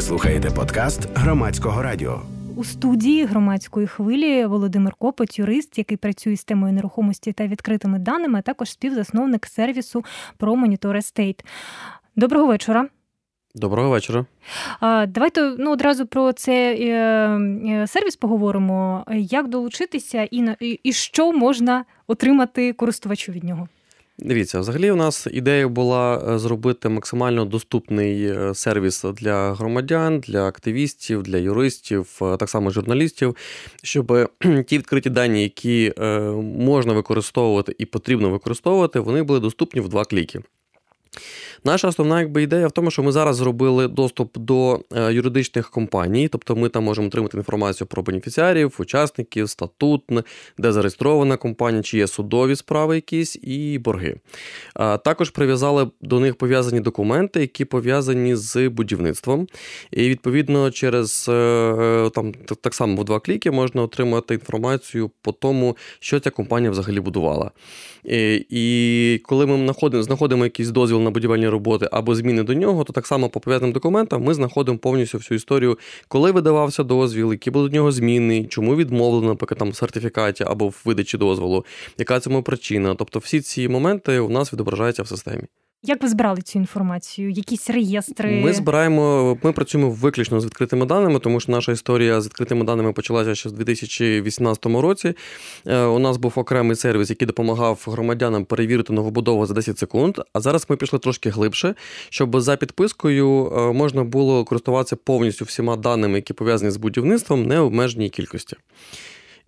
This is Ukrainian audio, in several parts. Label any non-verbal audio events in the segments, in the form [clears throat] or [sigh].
Ви слухаєте подкаст громадського радіо. У студії громадської хвилі Володимир Копоть, юрист, який працює з темою нерухомості та відкритими даними, а також співзасновник сервісу про Monitor Estate. Доброго вечора. Доброго вечора. Давайте ну, одразу про цей е, е, сервіс поговоримо. Як долучитися і і що можна отримати користувачу від нього? Дивіться, взагалі, у нас ідея була е, зробити максимально доступний сервіс для громадян, для активістів, для юристів, так само журналістів, щоб [clears throat] ті відкриті дані, які можна використовувати і потрібно використовувати, вони були доступні в два кліки. Наша основна якби, ідея в тому, що ми зараз зробили доступ до е, юридичних компаній, тобто ми там можемо отримати інформацію про бенефіціарів, учасників, статут, де зареєстрована компанія, чи є судові справи якісь і борги. Також прив'язали до них пов'язані документи, які пов'язані з будівництвом. І відповідно через е, е, там так само в два кліки можна отримати інформацію по тому, що ця компанія взагалі будувала. І коли ми знаходимо якийсь дозвіл на будівельні роботи або зміни до нього, то так само по пов'язаним документам ми знаходимо повністю всю історію, коли видавався дозвіл, які були до нього зміни, чому відмовлено, наприклад, там в сертифікаті або в видачі дозволу, яка цьому причина. Тобто всі ці моменти у нас відображаються в системі. Як ви збирали цю інформацію? Якісь реєстри? Ми збираємо, ми працюємо виключно з відкритими даними, тому що наша історія з відкритими даними почалася ще в 2018 році. Е, у нас був окремий сервіс, який допомагав громадянам перевірити новобудову за 10 секунд. А зараз ми пішли трошки глибше, щоб за підпискою е, можна було користуватися повністю всіма даними, які пов'язані з будівництвом, не обмеженій кількості.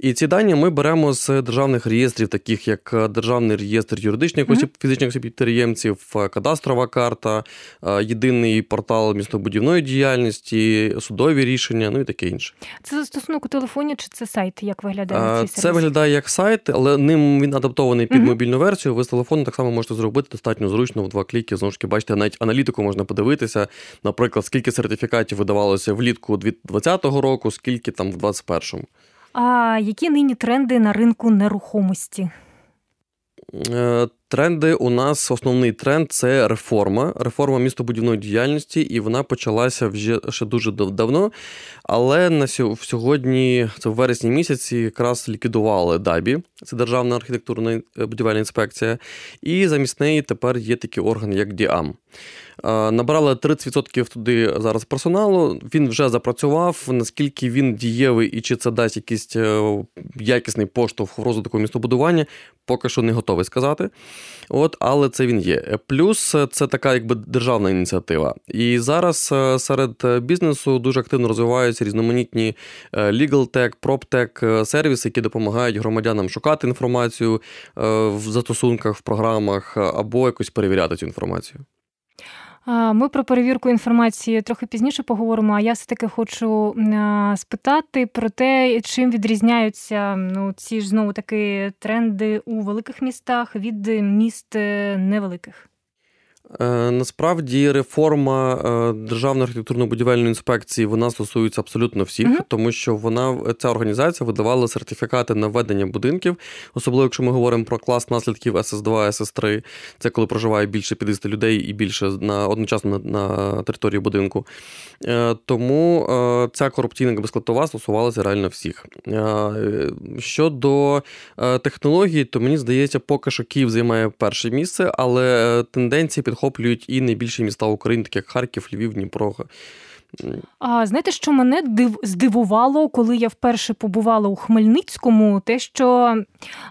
І ці дані ми беремо з державних реєстрів, таких як е, Державний реєстр юридичних осіб, mm-hmm. фізичних осіб підприємців, е, кадастрова карта, е, єдиний портал містобудівної діяльності, судові рішення, ну і таке інше. Це застосунок у телефоні чи це сайт? Як виглядає цей Це виглядає як сайт, але ним він адаптований під mm-hmm. мобільну версію. Ви з телефону так само можете зробити достатньо зручно в два кліки. Знову ж таки, бачите, навіть аналітику можна подивитися. Наприклад, скільки сертифікатів видавалося влітку 2020 року, скільки там в 2021. А які нині тренди на ринку нерухомості? Тренди у нас основний тренд це реформа, реформа містобудівної діяльності, і вона почалася вже ще дуже давно. Але на сьогодні, це в вересні місяці, якраз ліквідували ДАБІ, це Державна архітектурна е, будівельна інспекція, і замість неї тепер є такий орган, як ДІАМ. Набрали 30% туди зараз персоналу. Він вже запрацював. Наскільки він дієвий і чи це дасть якийсь е, якісний поштовх в розвитку містобудування, поки що не готовий сказати. От, Але це він є. Плюс це така якби державна ініціатива. І зараз е, серед бізнесу дуже активно розвиваються різноманітні е, legal tech, PropTech сервіси, які допомагають громадянам шукати інформацію в застосунках, в програмах або якось перевіряти цю інформацію. Ми про перевірку інформації трохи пізніше поговоримо. А я все таки хочу спитати про те, чим відрізняються ну ці ж знову таки тренди у великих містах від міст е, невеликих. Е, насправді реформа е, Державної архітектурно-будівельної інспекції вона стосується абсолютно всіх, uh тому що вона ця організація видавала сертифікати на введення будинків, особливо якщо ми говоримо про клас наслідків ss 2 ss 3 це коли проживає більше 50 людей і більше на одночасно на, на території будинку. Е, тому ця корупційна безкладова стосувалася реально всіх. Щодо технологій, то мені здається, поки що Київ займає перше місце, але тенденції підходять захоплюють і найбільші міста України, такі як Харків, Львів, Дніпро. А знаєте, що мене див здивувало, коли я вперше побувала у Хмельницькому, те, що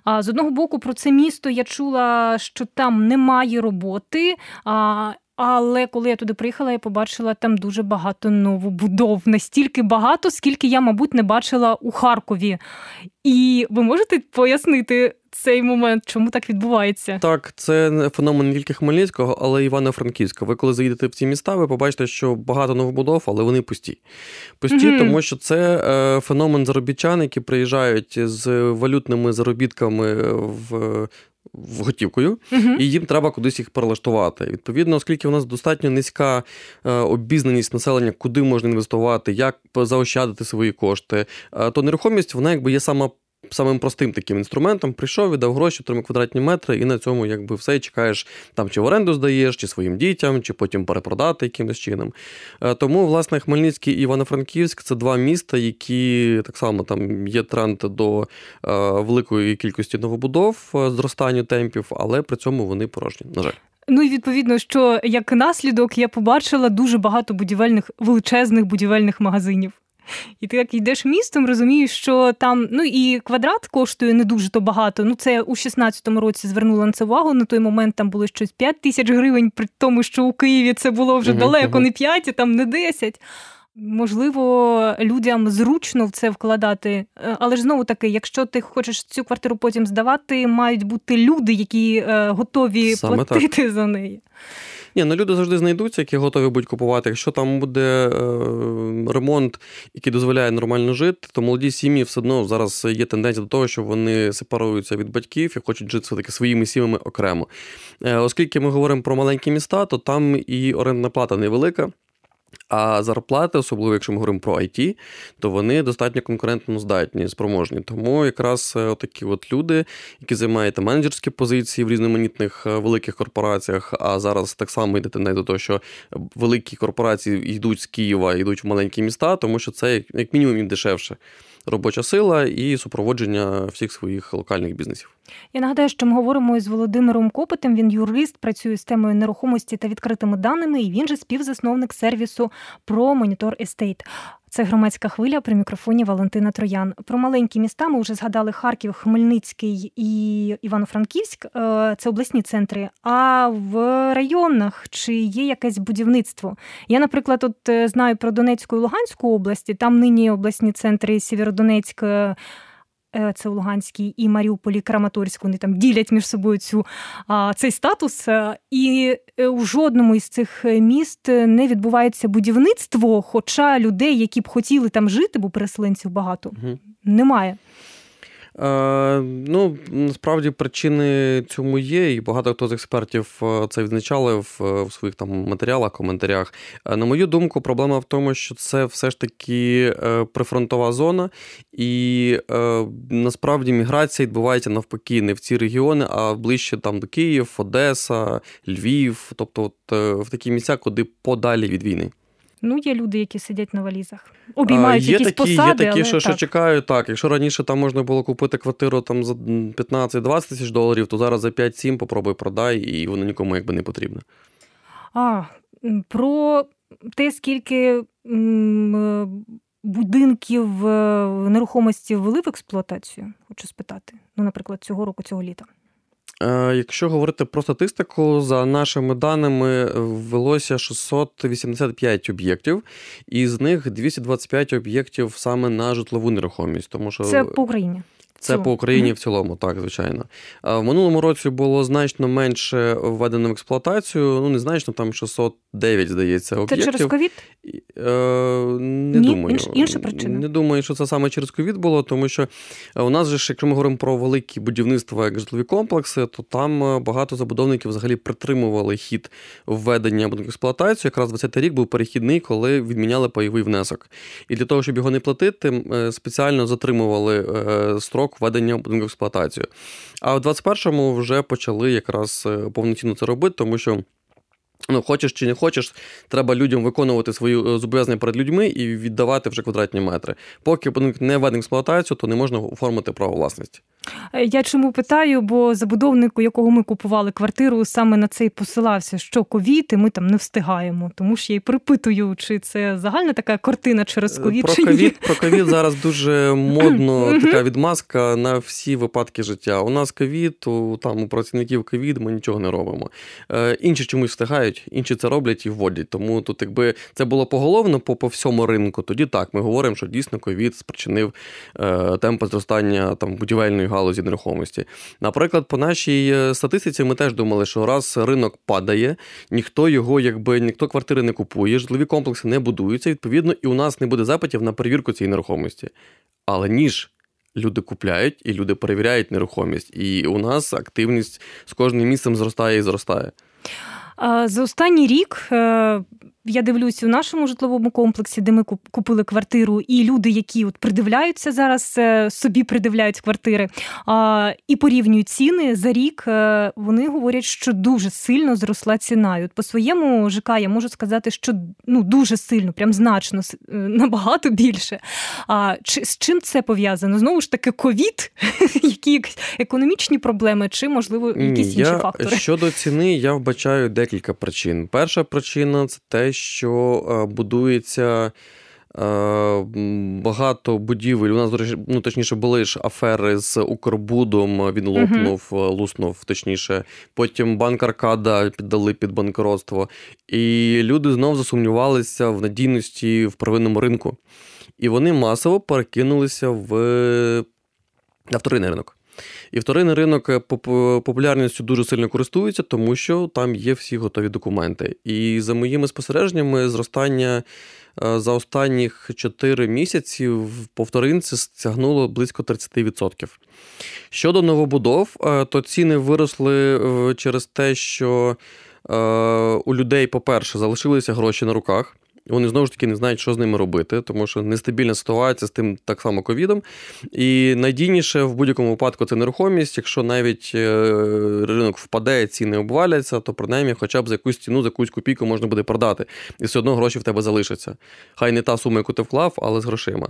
а, з одного боку про це місто я чула, що там немає роботи. А, але коли я туди приїхала, я побачила там дуже багато новобудов. Настільки багато, скільки я, мабуть, не бачила у Харкові. І ви можете пояснити цей момент, чому так відбувається? Так, це феномен не тільки Хмельницького, але й Івано-Франківська. Ви коли заїдете в ці міста, ви побачите, що багато новобудов, але вони пусті. Пусті, mm-hmm. тому що це е, феномен заробітчан, які приїжджають з валютними заробітками в в готівкою, uh-huh. і їм треба кудись їх перелаштувати. Відповідно, оскільки у нас достатньо низька е, обізнаність населення, куди можна інвестувати, як заощадити свої кошти, е, то нерухомість вона якби є сама самим простим таким інструментом прийшов, віддав гроші, отримав квадратні метри, і на цьому якби все чекаєш там, чи в оренду здаєш, чи своїм дітям, чи потім перепродати якимось чином. Е, тому, власне, Хмельницький і Івано-Франківськ це два міста, які так само там є тренд до е, великої кількості новобудов, е, зростання темпів, але при цьому вони порожні. На жаль. Ну і відповідно, що як наслідок я побачила дуже багато будівельних величезних будівельних магазинів. І ти як йдеш містом, розумієш, що там ну і квадрат коштує не дуже то багато. Ну це у 16-му році звернула на це увагу. На той момент там було щось 5 тисяч гривень, при тому, що у Києві це було вже далеко, не 5, а там не 10. Можливо, людям зручно в це вкладати, е, але ж знову таки, якщо ти хочеш цю квартиру потім здавати, мають бути люди, які е, готові Саме платити так. за неї. Ні, ну люди завжди знайдуться, які готові будуть купувати. Якщо там буде е, ремонт, який дозволяє нормально жити, то молоді сім'ї все одно зараз є тенденція до того, що вони сепаруються від батьків і хочуть жити все-таки своїми сім'ями окремо. Е, оскільки ми говоримо про маленькі міста, то там і орендна плата невелика. А зарплати, особливо якщо ми говоримо про IT, то вони достатньо конкурентно здатні, спроможні. Тому якраз е, такі от люди, які займають менеджерські позиції в різноманітних е, великих корпораціях, а зараз так само йде тенденція до того, що великі корпорації йдуть з Києва, йдуть в маленькі міста, тому що це як мінімум їм дешевше робоча сила і супроводження всіх своїх локальних бізнесів. Я нагадаю, що ми говоримо із Володимиром Копотем. Він юрист, працює з темою нерухомості та відкритими даними, і він же співзасновник сервісу про Monitor Estate. Це громадська хвиля при мікрофоні Валентина Троян. Про маленькі міста ми вже згадали Харків, Хмельницький і Івано-Франківськ. Е, це обласні центри. А в районах чи є якесь будівництво? Я, наприклад, от е, знаю про Донецьку і Луганську області. Там нині обласні центри Сєвєродонецьк, е, це в Луганській і Маріуполі, Краматорську, вони там ділять між собою цю, цей статус. Е, і е, у жодному із цих міст не відбувається будівництво, хоча людей, які б хотіли там жити, бо переселенців багато, угу. немає. Е, ну, насправді причини цьому є, і багато хто з експертів е, це відзначали в, своїх там матеріалах, коментарях. Е, на мою думку, проблема в тому, що це все ж таки прифронтова зона, і насправді міграція відбувається навпаки не в ці регіони, а ближче там до Київ, Одеса, Львів, тобто от, в такі місця, куди подалі від війни. Ну, є люди, які сидять на валізах, обіймають є якісь такі, посади. Є такі, але що, так. що чекають так. Якщо раніше там можна було купити квартиру там за 15-20 тисяч доларів, то зараз за 5-7 попробуй продай, і воно нікому якби не потрібно. А про те, скільки будинків е, нерухомості ввели в експлуатацію, хочу спитати. Ну, наприклад, цього року, цього літа. Е, якщо говорити про статистику, за нашими даними ввелося 685 об'єктів, і з них 225 об'єктів саме на житлову нерухомість. Тому що це по Україні. Це по Україні в цілому, так, звичайно. В минулому році було значно менше введено в експлуатацію. Ну, не значно, там 609, здається, об'єктів. Це через ковід? Е, Не Ні, думаю. Інш, інша причина. Не думаю, що це саме через ковід було, тому що у нас же, якщо ми говоримо про великі будівництва, як житлові комплекси, то там е, багато забудовників взагалі притримували хід введення будинку експлуатацію. Якраз 20-й рік був перехідний, коли відміняли пайовий внесок. І для того, щоб його не платити, е, спеціально затримували строк строк введення будинку в експлуатацію. А в 21-му вже почали якраз е, повноцінно це робити, тому що. Ну, хочеш чи не хочеш, треба людям виконувати свої е, зобов'язання перед людьми і віддавати вже квадратні метри. Поки будинок не введений в експлуатацію, то не можна оформити право власності. Е, я чому питаю? Бо забудовник, у якого ми купували квартиру, саме на це й посилався, що ковід, і ми там не встигаємо. Тому що я й припитую, чи це загальна така картина через е, ковід. Про ковід про ковід зараз дуже [laughs] модно така відмазка на всі випадки життя. У нас ковід, у там у працівників ковід ми нічого не робимо. Е, інші чомусь встигають, інші це роблять і вводять. Тому тут, якби це було поголовно по по всьому ринку, тоді так ми говоримо, що дійсно ковід спричинив е, темпи зростання там будівельної галузі нерухомості. Наприклад, по нашій е, статистиці ми теж думали, що раз ринок падає, ніхто його, якби ніхто квартири не купує, житлові комплекси не будуються, відповідно, і у нас не буде запитів на перевірку цієї нерухомості. Але ніж. Люди купляють і люди перевіряють нерухомість, і у нас активність з кожним місцем зростає і зростає. За останній рік е, я дивлюсь у нашому житловому комплексі, де ми купили квартиру, і люди, які от придивляються зараз, е, собі придивляють квартири і порівнюють ціни за рік, е, вони говорять, що дуже сильно зросла ціна. І от По своєму ЖК я можу сказати, що ну дуже сильно, прям значно е, набагато більше. А чи з чим це пов'язано? Знову ж таки, ковід, [laughs] які економічні проблеми, чи можливо якісь інші фактори? Щодо ціни, я вбачаю декілька причин. Перша причина це те, що е, будується. Е, багато будівель. У нас, ну, точніше, були ж афери з Укрбудом, він лопнув, uh-huh. луснув, точніше. Потім банк Аркада піддали під банкротство. І люди знову засумнівалися в надійності в первинному ринку. І вони масово перекинулися в на вторинний ринок. І вторинний ринок е, популярністю дуже сильно користується, тому що там є всі готові документи. І за моїми спостереженнями, зростання е, за останніх 4 місяці в повторинці стягнуло близько 30%. Щодо новобудов, е, то ціни виросли через те, що у людей, по-перше, залишилися гроші на руках. Вони знову ж таки не знають, що з ними робити, тому що нестабільна ситуація з тим так само ковідом. І найдійніше в будь-якому випадку це нерухомість. Якщо навіть е, ринок впаде, ціни обваляться, то принаймні хоча б за якусь ціну, за якусь копійку можна буде продати. І все одно гроші в тебе залишаться. Хай не та сума, яку ти вклав, але з грошима.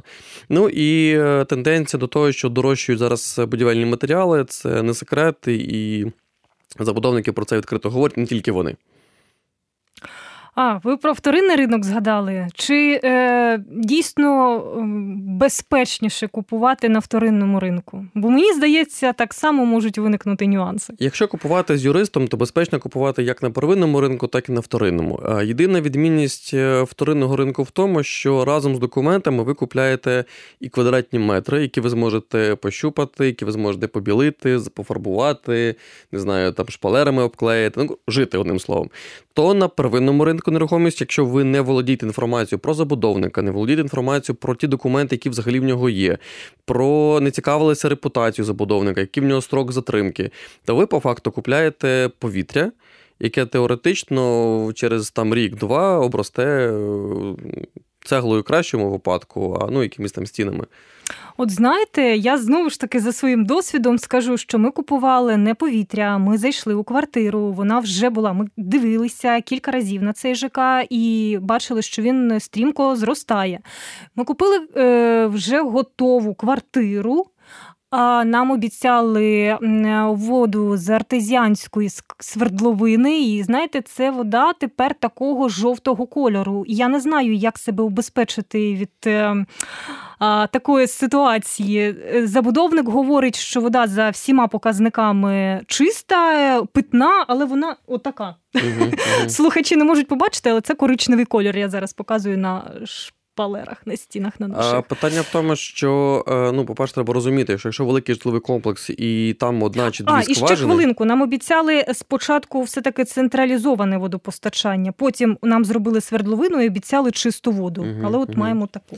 Ну і е, тенденція до того, що дорожчують зараз будівельні матеріали, це не секрет, і забудовники про це відкрито говорять, не тільки вони. А, ви про вторинний ринок згадали? Чи е, дійсно безпечніше купувати на вторинному ринку? Бо мені здається, так само можуть виникнути нюанси. Якщо купувати з юристом, то безпечно купувати як на первинному ринку, так і на вторинному. Єдина відмінність е, вторинного ринку в тому, що разом з документами ви купляєте і квадратні метри, які ви зможете пощупати, які ви зможете побілити, пофарбувати, не знаю, там шпалерами обклеїти, ну жити одним словом. То на первинному ринку нерухомості, якщо ви не володієте інформацією про забудовника, не володієте інформацією про ті документи, які взагалі в нього є, про не цікавилися репутацією забудовника, який в нього строк затримки, то ви по факту купляєте повітря. Яке теоретично через там рік-два обросте е, цеглою кращому випадку, а ну якимись там стінами. От знаєте, я знову ж таки за своїм досвідом скажу, що ми купували не повітря, ми зайшли у квартиру. Вона вже була. Ми дивилися кілька разів на цей ЖК і бачили, що він стрімко зростає. Ми купили е, вже готову квартиру. Нам обіцяли воду з артезіанської свердловини, і знаєте, це вода тепер такого жовтого кольору. Я не знаю, як себе убезпечити від е, а, такої ситуації. Забудовник говорить, що вода за всіма показниками чиста, питна, але вона отака. [laughs] Слухачі не можуть побачити, але це коричневий кольор. Я зараз показую на шпалерах на стінах на душах. Питання в тому, що е, ну, по-перше, треба розуміти, що якщо великий житловий комплекс і там одна чи дві а, скважини... і ще хвилинку. Нам обіцяли спочатку все таки централізоване водопостачання. Потім нам зробили свердловину і обіцяли чисту воду. Угу, Але от угу. маємо таку.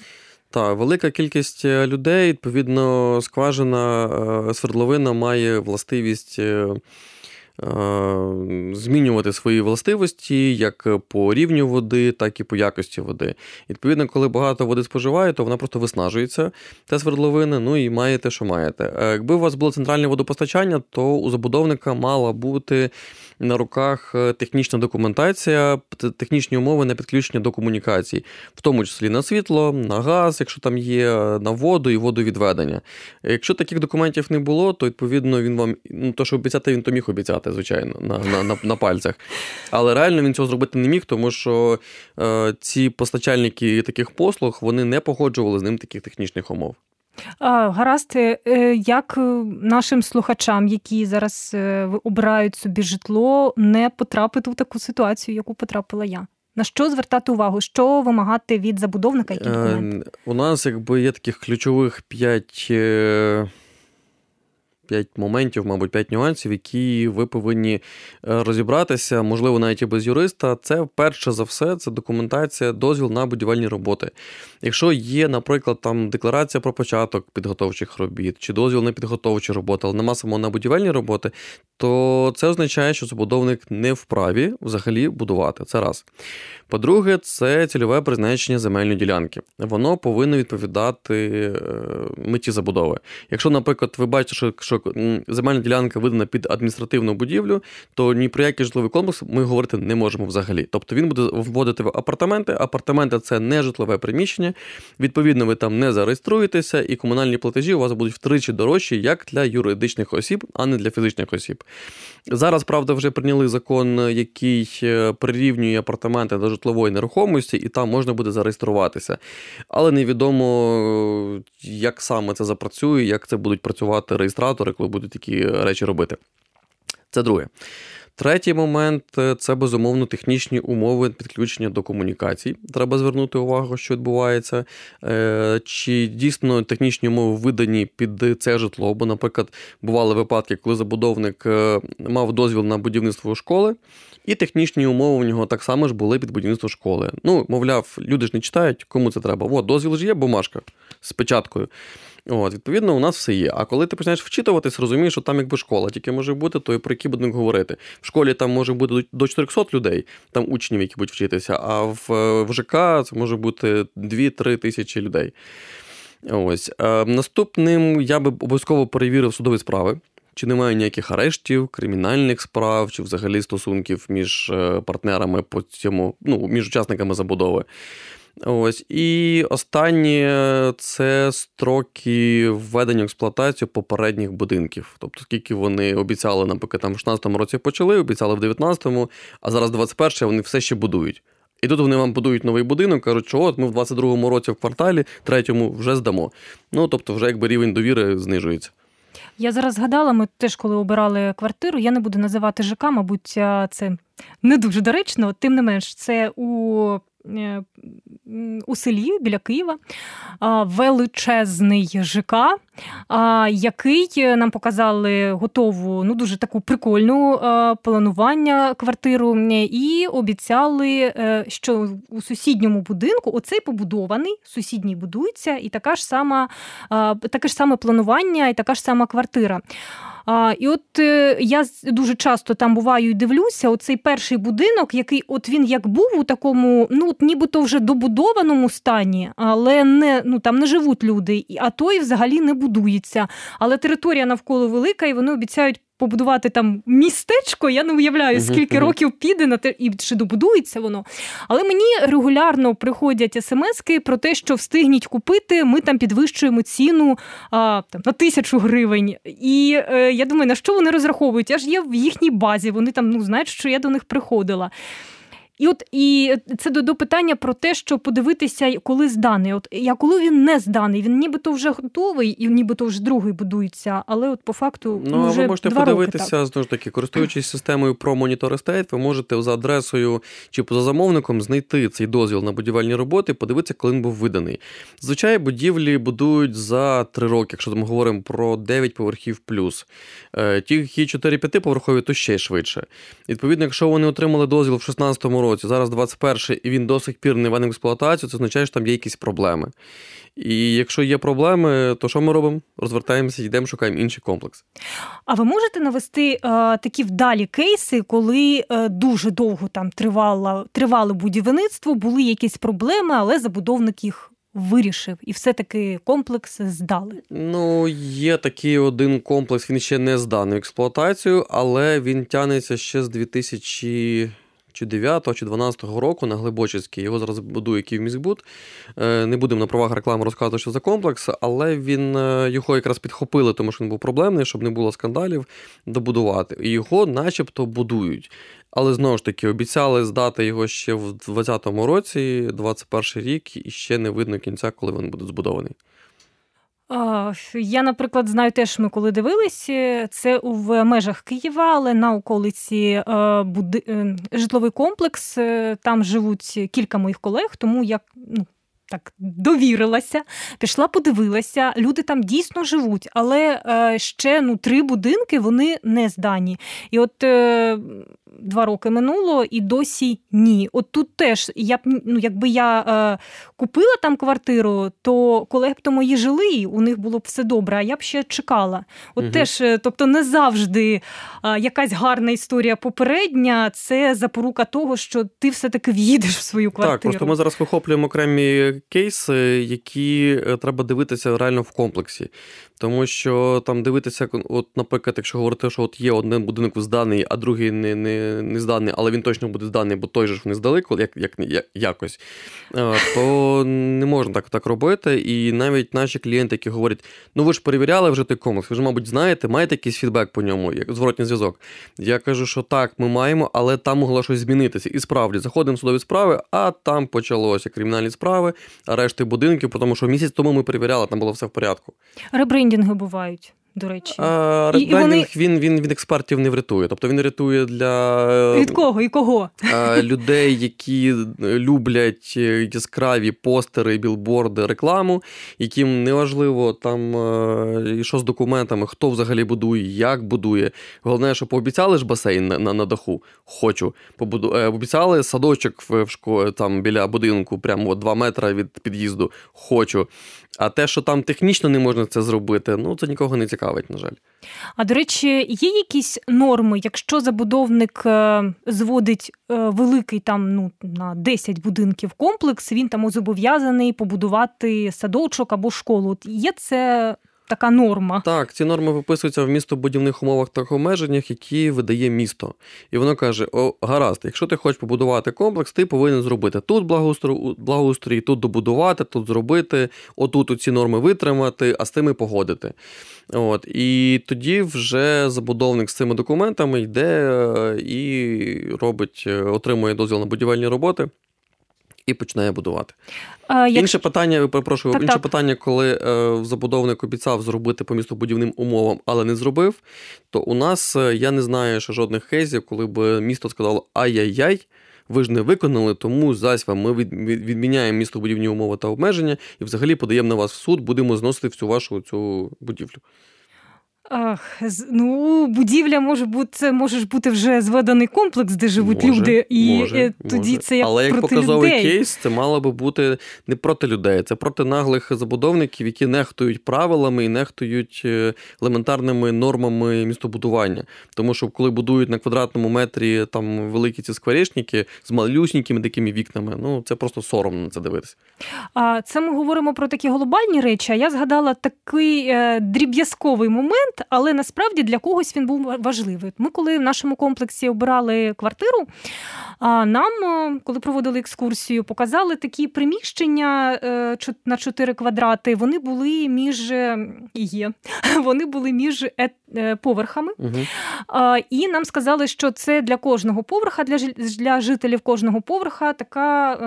Так, велика кількість е, людей, відповідно, скважина е, свердловина має властивість Е, змінювати свої властивості як по рівню води, так і по якості води. Відповідно, коли багато води споживає, то вона просто виснажується, та свердловина, ну і має те, що маєте. Е, якби у вас було центральне водопостачання, то у забудовника мала бути на руках е, технічна документація, технічні умови на підключення до комунікацій, в тому числі на світло, на газ, якщо там є, на воду і водовідведення. Якщо таких документів не було, то відповідно він вам ну то, що обіцяти, він то міг обіцяти, звичайно, на на, на, на пальцях. Але реально він цього зробити не міг, тому що е, ці постачальники таких послуг вони не погоджували з ним таких технічних умов. Гаразд, е, як нашим слухачам, які зараз е, обирають собі житло, не потрапити в таку ситуацію, яку потрапила я? На що звертати увагу? Що вимагати від забудовника? Які документи? У нас якби є таких ключових п'ять п'ять моментів, мабуть, п'ять нюансів, які ви повинні е, розібратися, можливо, навіть і без юриста. Це перше за все, це документація, дозвіл на будівельні роботи. Якщо є, наприклад, там декларація про початок підготовчих робіт чи дозвіл на підготовчі роботи, але нема самого на будівельні роботи, то це означає, що забудовник не вправі взагалі будувати. Це раз. По-друге, це цільове призначення земельної ділянки. Воно повинно відповідати е, меті забудови. Якщо, наприклад, ви бачите, що, що земельна ділянка видана під адміністративну будівлю, то ні про який житловий комплекс ми говорити не можемо взагалі. Тобто він буде вводити в апартаменти. Апартаменти це не житлове приміщення. Відповідно, ви там не зареєструєтеся, і комунальні платежі у вас будуть втричі дорожчі, як для юридичних осіб, а не для фізичних осіб. Зараз, правда, вже прийняли закон, який е, прирівнює апартаменти до житлової нерухомості, і там можна буде зареєструватися. Але невідомо, як саме це запрацює, як це будуть працювати реєстратори, коли будуть такі речі робити. Це друге. Третій момент е, це безумовно технічні умови підключення до комунікацій. Треба звернути увагу, що відбувається. Е, чи дійсно технічні умови видані під це житло? Бо, наприклад, бували випадки, коли забудовник е, мав дозвіл на будівництво школи, і технічні умови у нього так само ж були під будівництво школи. Ну, мовляв, люди ж не читають, кому це треба. От, дозвіл ж є, бумажка з печаткою. От, Відповідно, у нас все є. А коли ти починаєш вчитуватись, розумієш, що там якби школа тільки може бути, то і про які будемо говорити. В школі там може бути до 400 людей, там учнів, які будуть вчитися, а в, в ЖК це може бути 2-3 тисячі людей. Ось. Е, Наступним я би обов'язково перевірив судові справи. Чи немає ніяких арештів, кримінальних справ, чи взагалі стосунків між е, партнерами по цьому, ну, між учасниками забудови. Ось. І останнє це строки введення в експлуатацію попередніх будинків. Тобто, скільки вони обіцяли, наприклад, там в 16-му році почали, обіцяли в 19-му, а зараз 21-й вони все ще будують. І тут вони вам будують новий будинок, кажуть, що от ми в 22-му році в кварталі, третьому вже здамо. Ну тобто, вже якби рівень довіри знижується. Я зараз згадала, ми теж коли обирали квартиру, я не буду називати ЖК, мабуть, це не дуже доречно. Тим не менш, це у у селі біля Києва величезний ЖК, який нам показали готову, ну дуже таку прикольну планування квартиру, і обіцяли, е, що у сусідньому будинку оцей побудований, сусідній будується, і така ж сама таке ж саме планування, і така ж сама квартира. А, І от е, я дуже часто там буваю і дивлюся, оцей перший будинок, який от він як був у такому, ну от нібито вже добудованому стані, але не ну там не живуть люди, а той взагалі не будується. Але територія навколо велика, і вони обіцяють побудувати там містечко. Я не уявляю, скільки років піде на те, і чи добудується воно. Але мені регулярно приходять смски про те, що встигніть купити, ми там підвищуємо ціну а, там, на тисячу гривень. І е, я думаю, на що вони розраховують? Я ж є в їхній базі, вони там ну, знають, що я до них приходила. І от і це до, питання про те, що подивитися, коли зданий. От я коли він не зданий, він нібито вже готовий, і нібито вже другий будується, але от по факту ну, ну вже ви можете два подивитися роки, знову ж таки, користуючись системою про Monitor Estate, ви можете за адресою чи поза замовником знайти цей дозвіл на будівельні роботи, подивитися, коли він був виданий. Зазвичай будівлі будують за три роки, якщо ми говоримо про 9 поверхів плюс. Е, ті, які 4-5 поверхові, то ще швидше. Відповідно, якщо вони отримали дозвіл в 16 році, зараз 21 і він до сих пір не введений в експлуатацію, це означає, що там є якісь проблеми. І якщо є проблеми, то що ми робимо? Розвертаємося, йдемо, шукаємо інший комплекс. А ви можете навести е, такі вдалі кейси, коли е, дуже довго там тривало, тривало будівництво, були якісь проблеми, але забудовник їх. Вирішив, і все-таки комплекс здали. Ну, є такий один комплекс, він ще не зданий в експлуатацію, але він тянеться ще з 2000 чи 9 чи 12 року на Глибочицький. Його зараз будує Київміськбуд. Е, не будемо на правах реклами розказувати, що за комплекс, але він е, його якраз підхопили, тому що він був проблемний, щоб не було скандалів, добудувати. І його начебто будують. Але знову ж таки обіцяли здати його ще в 2020 році, 21 рік, і ще не видно кінця, коли він буде збудований. Я, наприклад, знаю теж, ми коли дивилися, це в межах Києва, але на околиці е, буди... Е, житловий комплекс. Е, там живуть кілька моїх колег, тому я ну, так довірилася, пішла, подивилася. Люди там дійсно живуть, але ще ну три будинки вони не здані. І от два роки минуло, і досі ні. От тут теж я б ну, якби я е, купила там квартиру, то коли б то мої жили, у них було б все добре. А я б ще чекала. От угу. теж, е, тобто, не завжди е, якась гарна історія попередня, це запорука того, що ти все таки в'їдеш в свою квартиру. Так, просто ми зараз вихоплюємо окремі кейси, які е, треба дивитися реально в комплексі. Тому що там дивитися, от, наприклад, якщо говорити, що от є один будинок зданий, а другий не не, не зданий, але він точно буде зданий, бо той же ж вони здали, як, як, як якось, то не можна так так робити. І навіть наші клієнти, які говорять, ну ви ж перевіряли вже той комплекс, ви ж, мабуть, знаєте, маєте якийсь фідбек по ньому, як зворотній зв'язок. Я кажу, що так, ми маємо, але там могло щось змінитися. І справді заходимо в судові справи, а там почалося кримінальні справи, арешти будинків, тому що місяць тому ми перевіряли, там було все в порядку. Ребрендінги бувають до речі. А, і, і вони... він він від експертів не врятує. Тобто він рятує для від кого і кого? людей, які люблять яскраві постери, білборди, рекламу, яким неважливо там і що з документами, хто взагалі будує, як будує. Головне, що пообіцяли ж басейн на на, на даху. Хочу. Побуду... Е, обіцяли садочок в школі там біля будинку, прямо 2 метри від під'їзду. Хочу. А те, що там технічно не можна це зробити, ну це нікого не цікавить, на жаль. А до речі, є якісь норми, якщо забудовник е, зводить е, великий там ну на 10 будинків комплекс, він там зобов'язаний побудувати садочок або школу. Є це така норма. Так, ці норми виписуються в містобудівних умовах та обмеженнях, які видає місто. І воно каже: О, гаразд, якщо ти хочеш побудувати комплекс, ти повинен зробити тут благоустрій, благоустрій тут добудувати, тут зробити, отут ці норми витримати, а з тими погодити. От, І тоді вже забудовник з цими документами йде е, і робить, е, отримує дозвіл на будівельні роботи і починає будувати. А, як... Інше питання, перепрошую, так, інше так. питання, коли е, забудовник обіцяв зробити по містобудівним умовам, але не зробив, то у нас е, я не знаю ще жодних кейсів, коли б місто сказало ай-яй-яй. Ви ж не виконали, тому зась вам ми відміняємо містобудівні умови та обмеження і взагалі подаємо на вас в суд, будемо зносити всю вашу цю будівлю. Ах, ну, будівля може бути, це може ж бути вже зведений комплекс, де живуть може, люди, і може, е, тоді може. це як Але як проти показовий людей. кейс, це мало би бути не проти людей, це проти наглих забудовників, які нехтують правилами і нехтують е, елементарними нормами містобудування. Тому що коли будують на квадратному метрі там великі ці скворечники з малюсінькими такими вікнами, ну це просто соромно на це дивитися. А це ми говоримо про такі глобальні речі. А я згадала такий е, дріб'язковий момент але насправді для когось він був важливий. Ми, коли в нашому комплексі обирали квартиру, нам, коли проводили екскурсію, показали такі приміщення е, на 4 квадрати. Вони були між е, є, [laughs] вони були між е, поверхами. Угу. І нам сказали, що це для кожного поверха, для для жителів кожного поверха така.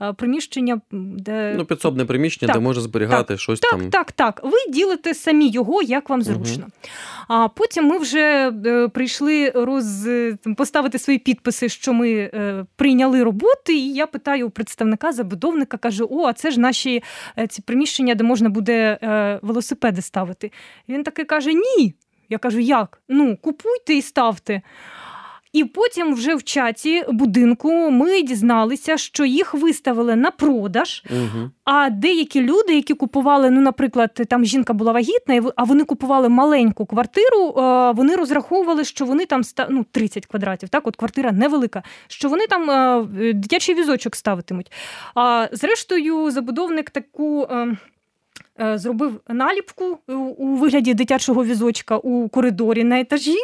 Ем, приміщення, де ну, підсобне приміщення, так, де може зберігати так, щось так, там. Так, так, Ви ділите самі його, як вам зручно. Угу. А потім ми вже е, прийшли роз... поставити свої підписи, що ми е, прийняли роботи. І я питаю у представника забудовника, кажу: О, а це ж наші е, ці приміщення, де можна буде велосипеди ставити. Він таки каже: Ні. Я кажу, як? Ну, купуйте і ставте. І потім, вже в чаті будинку, ми дізналися, що їх виставили на продаж. Угу. А деякі люди, які купували, ну, наприклад, там жінка була вагітна, а вони купували маленьку квартиру. Вони розраховували, що вони там ну, 30 квадратів. Так, от квартира невелика, що вони там дитячий візочок ставитимуть. А зрештою, забудовник таку. Е, зробив наліпку у вигляді дитячого візочка у коридорі на етажі,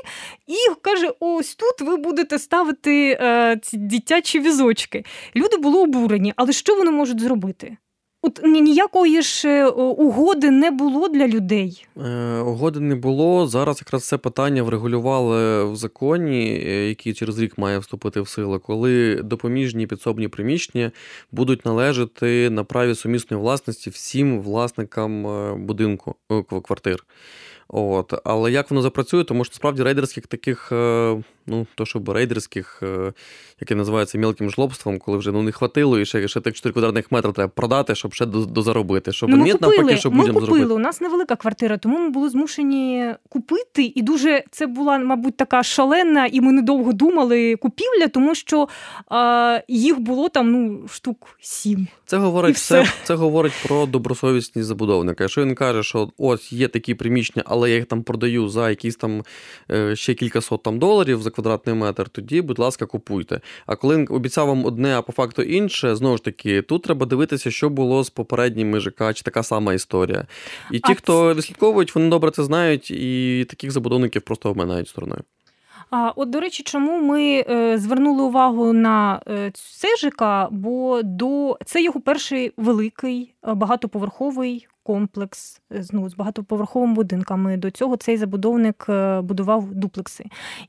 і каже: ось тут ви будете ставити е, ці дитячі візочки. Люди були обурені, але що вони можуть зробити? От ніякої ж е, угоди не було для людей. Е, Угоди не було. Зараз якраз це питання врегулювали в законі, е, який через рік має вступити в силу, коли допоміжні підсобні приміщення будуть належати на праві сумісної власності всім власникам е, будинку квартир. От. Але як воно запрацює, тому що насправді рейдерських таких, ну, то щоб рейдерських, е, яке називається мілким жлобством, коли вже ну, не хватило, і ще ще так 4 квадратних метри треба продати, щоб ще дозаробити. Щоб ну, ми ні, купили, навпаки, щоб ми купили. зробити. У нас невелика квартира, тому ми були змушені купити. І дуже це була, мабуть, така шалена, і ми недовго думали купівля, тому що е, їх було там ну, штук сім. Це говорить все. це, це говорить про добросовісність забудовника. Якщо він каже, що ось є такі приміщення, але я їх там продаю за якісь там е, ще кількасот там доларів за квадратний метр, тоді, будь ласка, купуйте. А коли він обіцяв вам одне, а по факту інше, знову ж таки, тут треба дивитися, що було з попередніми ЖК, чи така сама історія. І ті, А хто відслідковують, вони добре це знають, і таких забудовників просто обминають стороною. А от, до речі, чому ми е, звернули увагу на е, цей ЖК, бо до це його перший великий е, багатоповерховий комплекс е, ну, з багатоповерховими будинками. До цього цей забудовник е, будував дуплекси.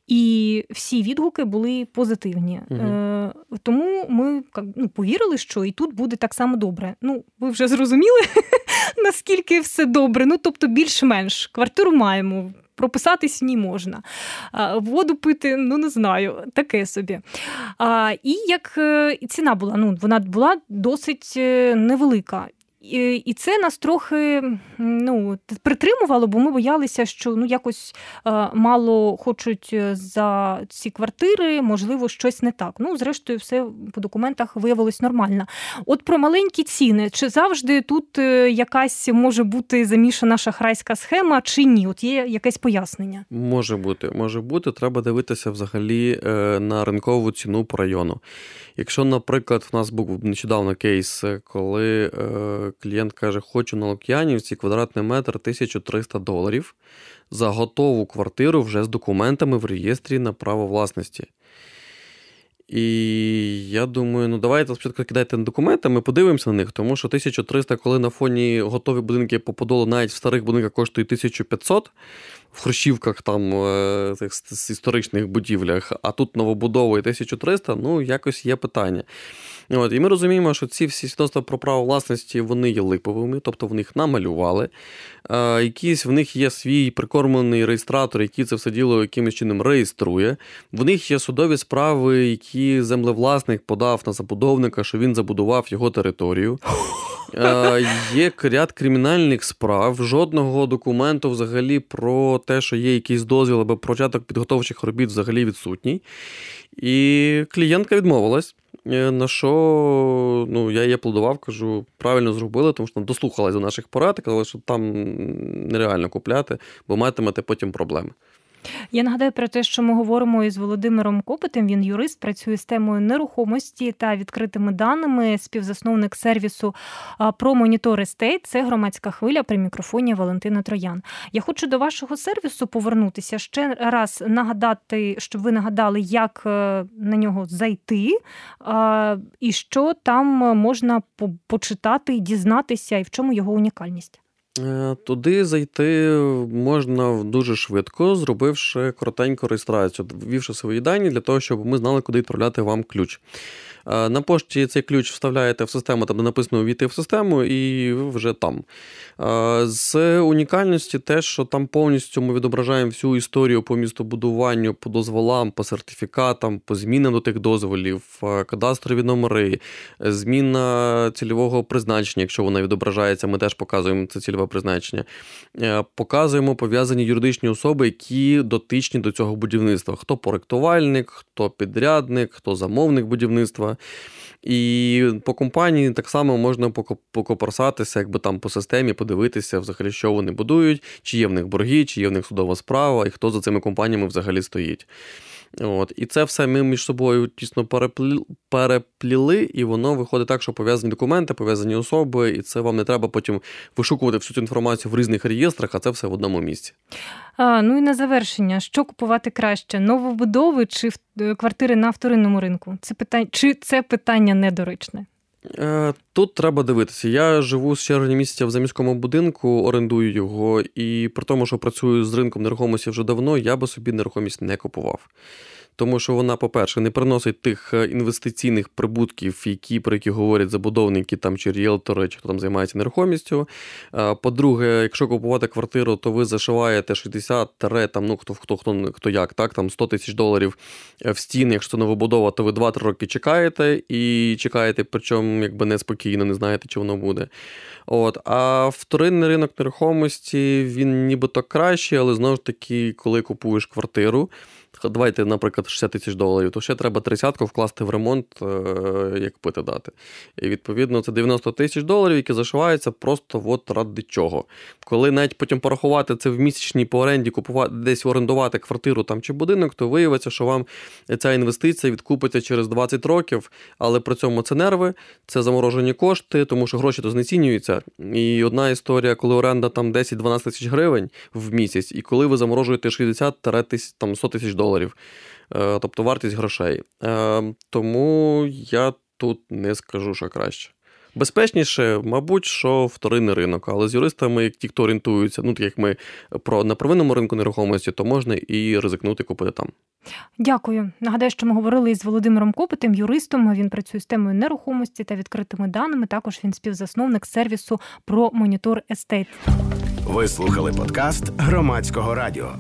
І всі відгуки були позитивні. Е, тому ми ну, повірили, що і тут буде так само добре. Ну, ви вже зрозуміли, [laughs] наскільки все добре. Ну, тобто, більш-менш квартиру маємо. Прописатись в ній можна. Воду пити, ну не знаю, таке собі. І як ціна була, ну вона була досить невелика. І, це нас трохи ну, притримувало, бо ми боялися, що ну якось е, мало хочуть е, за ці квартири, можливо, щось не так. Ну, зрештою, все по документах виявилось нормально. От про маленькі ціни, чи завжди тут е, якась може бути замішана шахрайська схема, чи ні? От є якесь пояснення. Може бути, може бути. Треба дивитися взагалі на ринкову ціну по району. Якщо, наприклад, в нас був нещодавно кейс, е, коли е, клієнт каже, хочу на Лук'янівці квадратний метр 1300 доларів за готову квартиру вже з документами в реєстрі на право власності. І я думаю, ну давайте спочатку кидайте на документи, ми подивимося на них, тому що 1300, коли на фоні готові будинки по Подолу, навіть в старих будинках коштує 1500, в хрущівках там е, цих історичних будівлях, а тут новобудови 1300, ну якось є питання. От, і ми розуміємо, що ці всі свідоцтва про право власності вони є липовими, тобто вони їх намалювали. Е, якийсь в них є свій прикормлений реєстратор, який це все діло якимось чином реєструє. В них є судові справи, які землевласник подав на забудовника, що він забудував його територію. Е, Є ряд кримінальних справ, жодного документу взагалі про те, що є якийсь дозвіл або початок підготовчих робіт взагалі відсутній. І клієнтка відмовилась. Е, На що ну, я її аплодував, кажу, правильно зробили, тому що вона дослухалась до наших порад, казали, що там нереально купляти, бо матимете потім проблеми. Я нагадаю про те, що ми говоримо із Володимиром Копотем. Він юрист, працює з темою нерухомості та відкритими даними, співзасновник сервісу про Monitor Estate. Це громадська хвиля при мікрофоні Валентина Троян. Я хочу до вашого сервісу повернутися ще раз нагадати, щоб ви нагадали, як е, на нього зайти, і що там можна по- почитати, дізнатися, і в чому його унікальність. Е, Туди зайти можна дуже швидко, зробивши коротеньку реєстрацію, ввівши свої дані для того, щоб ми знали, куди відправляти вам ключ. Е, На пошті цей ключ вставляєте в систему, там де написано увійти в систему, і вже там. Е, З унікальності те, що там повністю ми відображаємо всю історію по містобудуванню, по дозволам, по сертифікатам, по змінам до тих дозволів, е, кадастрові номери, зміна цільового призначення, якщо вона відображається, ми теж показуємо це цільове призначення. Показуємо пов'язані юридичні особи, які дотичні до цього будівництва. Хто проектувальник, хто підрядник, хто замовник будівництва. І по компанії так само можна поко- покопорсатися, якби там по системі, подивитися, взагалі, що вони будують, чи є в них борги, чи є в них судова справа, і хто за цими компаніями взагалі стоїть. От. І це все ми між собою тісно переплі... перепліли, і воно виходить так, що пов'язані документи, пов'язані особи, і це вам не треба потім вишукувати всю цю інформацію в різних реєстрах, а це все в одному місці. А, ну і на завершення, що купувати краще: новобудови чи е, квартири на вторинному ринку? Це питання, чи це питання недоречне? Е, Тут треба дивитися. Я живу з червня місяця в заміському будинку, орендую його, і при тому, що працюю з ринком нерухомості вже давно, я би собі нерухомість не купував. Тому що вона, по-перше, не приносить тих е, інвестиційних прибутків, які про які говорять забудовники там чи ріелтори, чи хто там займається нерухомістю. Е, по-друге, якщо купувати квартиру, то ви зашиваєте 60 там, ну хто хто хто хто як, так там 100 тисяч доларів в стіни. Якщо це новобудова, то ви 2-3 роки чекаєте і чекаєте, причому якби неспокійно, не знаєте, чи воно буде. От, А вторинний ринок нерухомості він нібито кращий, але знову ж таки, коли купуєш квартиру давайте, наприклад, 60 тисяч доларів, то ще треба тридцятку вкласти в ремонт, е, як пити дати. І відповідно це 90 тисяч доларів, які зашиваються просто от ради чого. Коли навіть потім порахувати це в місячній по оренді, купувати десь орендувати квартиру там чи будинок, то виявиться, що вам ця інвестиція відкупиться через 20 років, але при цьому це нерви, це заморожені кошти, тому що гроші то знецінюються. І одна історія, коли оренда там 10-12 тисяч гривень в місяць, і коли ви заморожуєте 60-100 тисяч доларів доларів, е, тобто вартість грошей. Е, тому я тут не скажу, що краще. Безпечніше, мабуть, що вторинний ринок, але з юристами, як ті, хто орієнтуються, ну так як ми про на первинному ринку нерухомості, то можна і ризикнути купити там. Дякую. Нагадаю, що ми говорили із Володимиром Копитим, юристом. Він працює з темою нерухомості та відкритими даними. Також він співзасновник сервісу про монітор естейт. Ви слухали подкаст громадського радіо.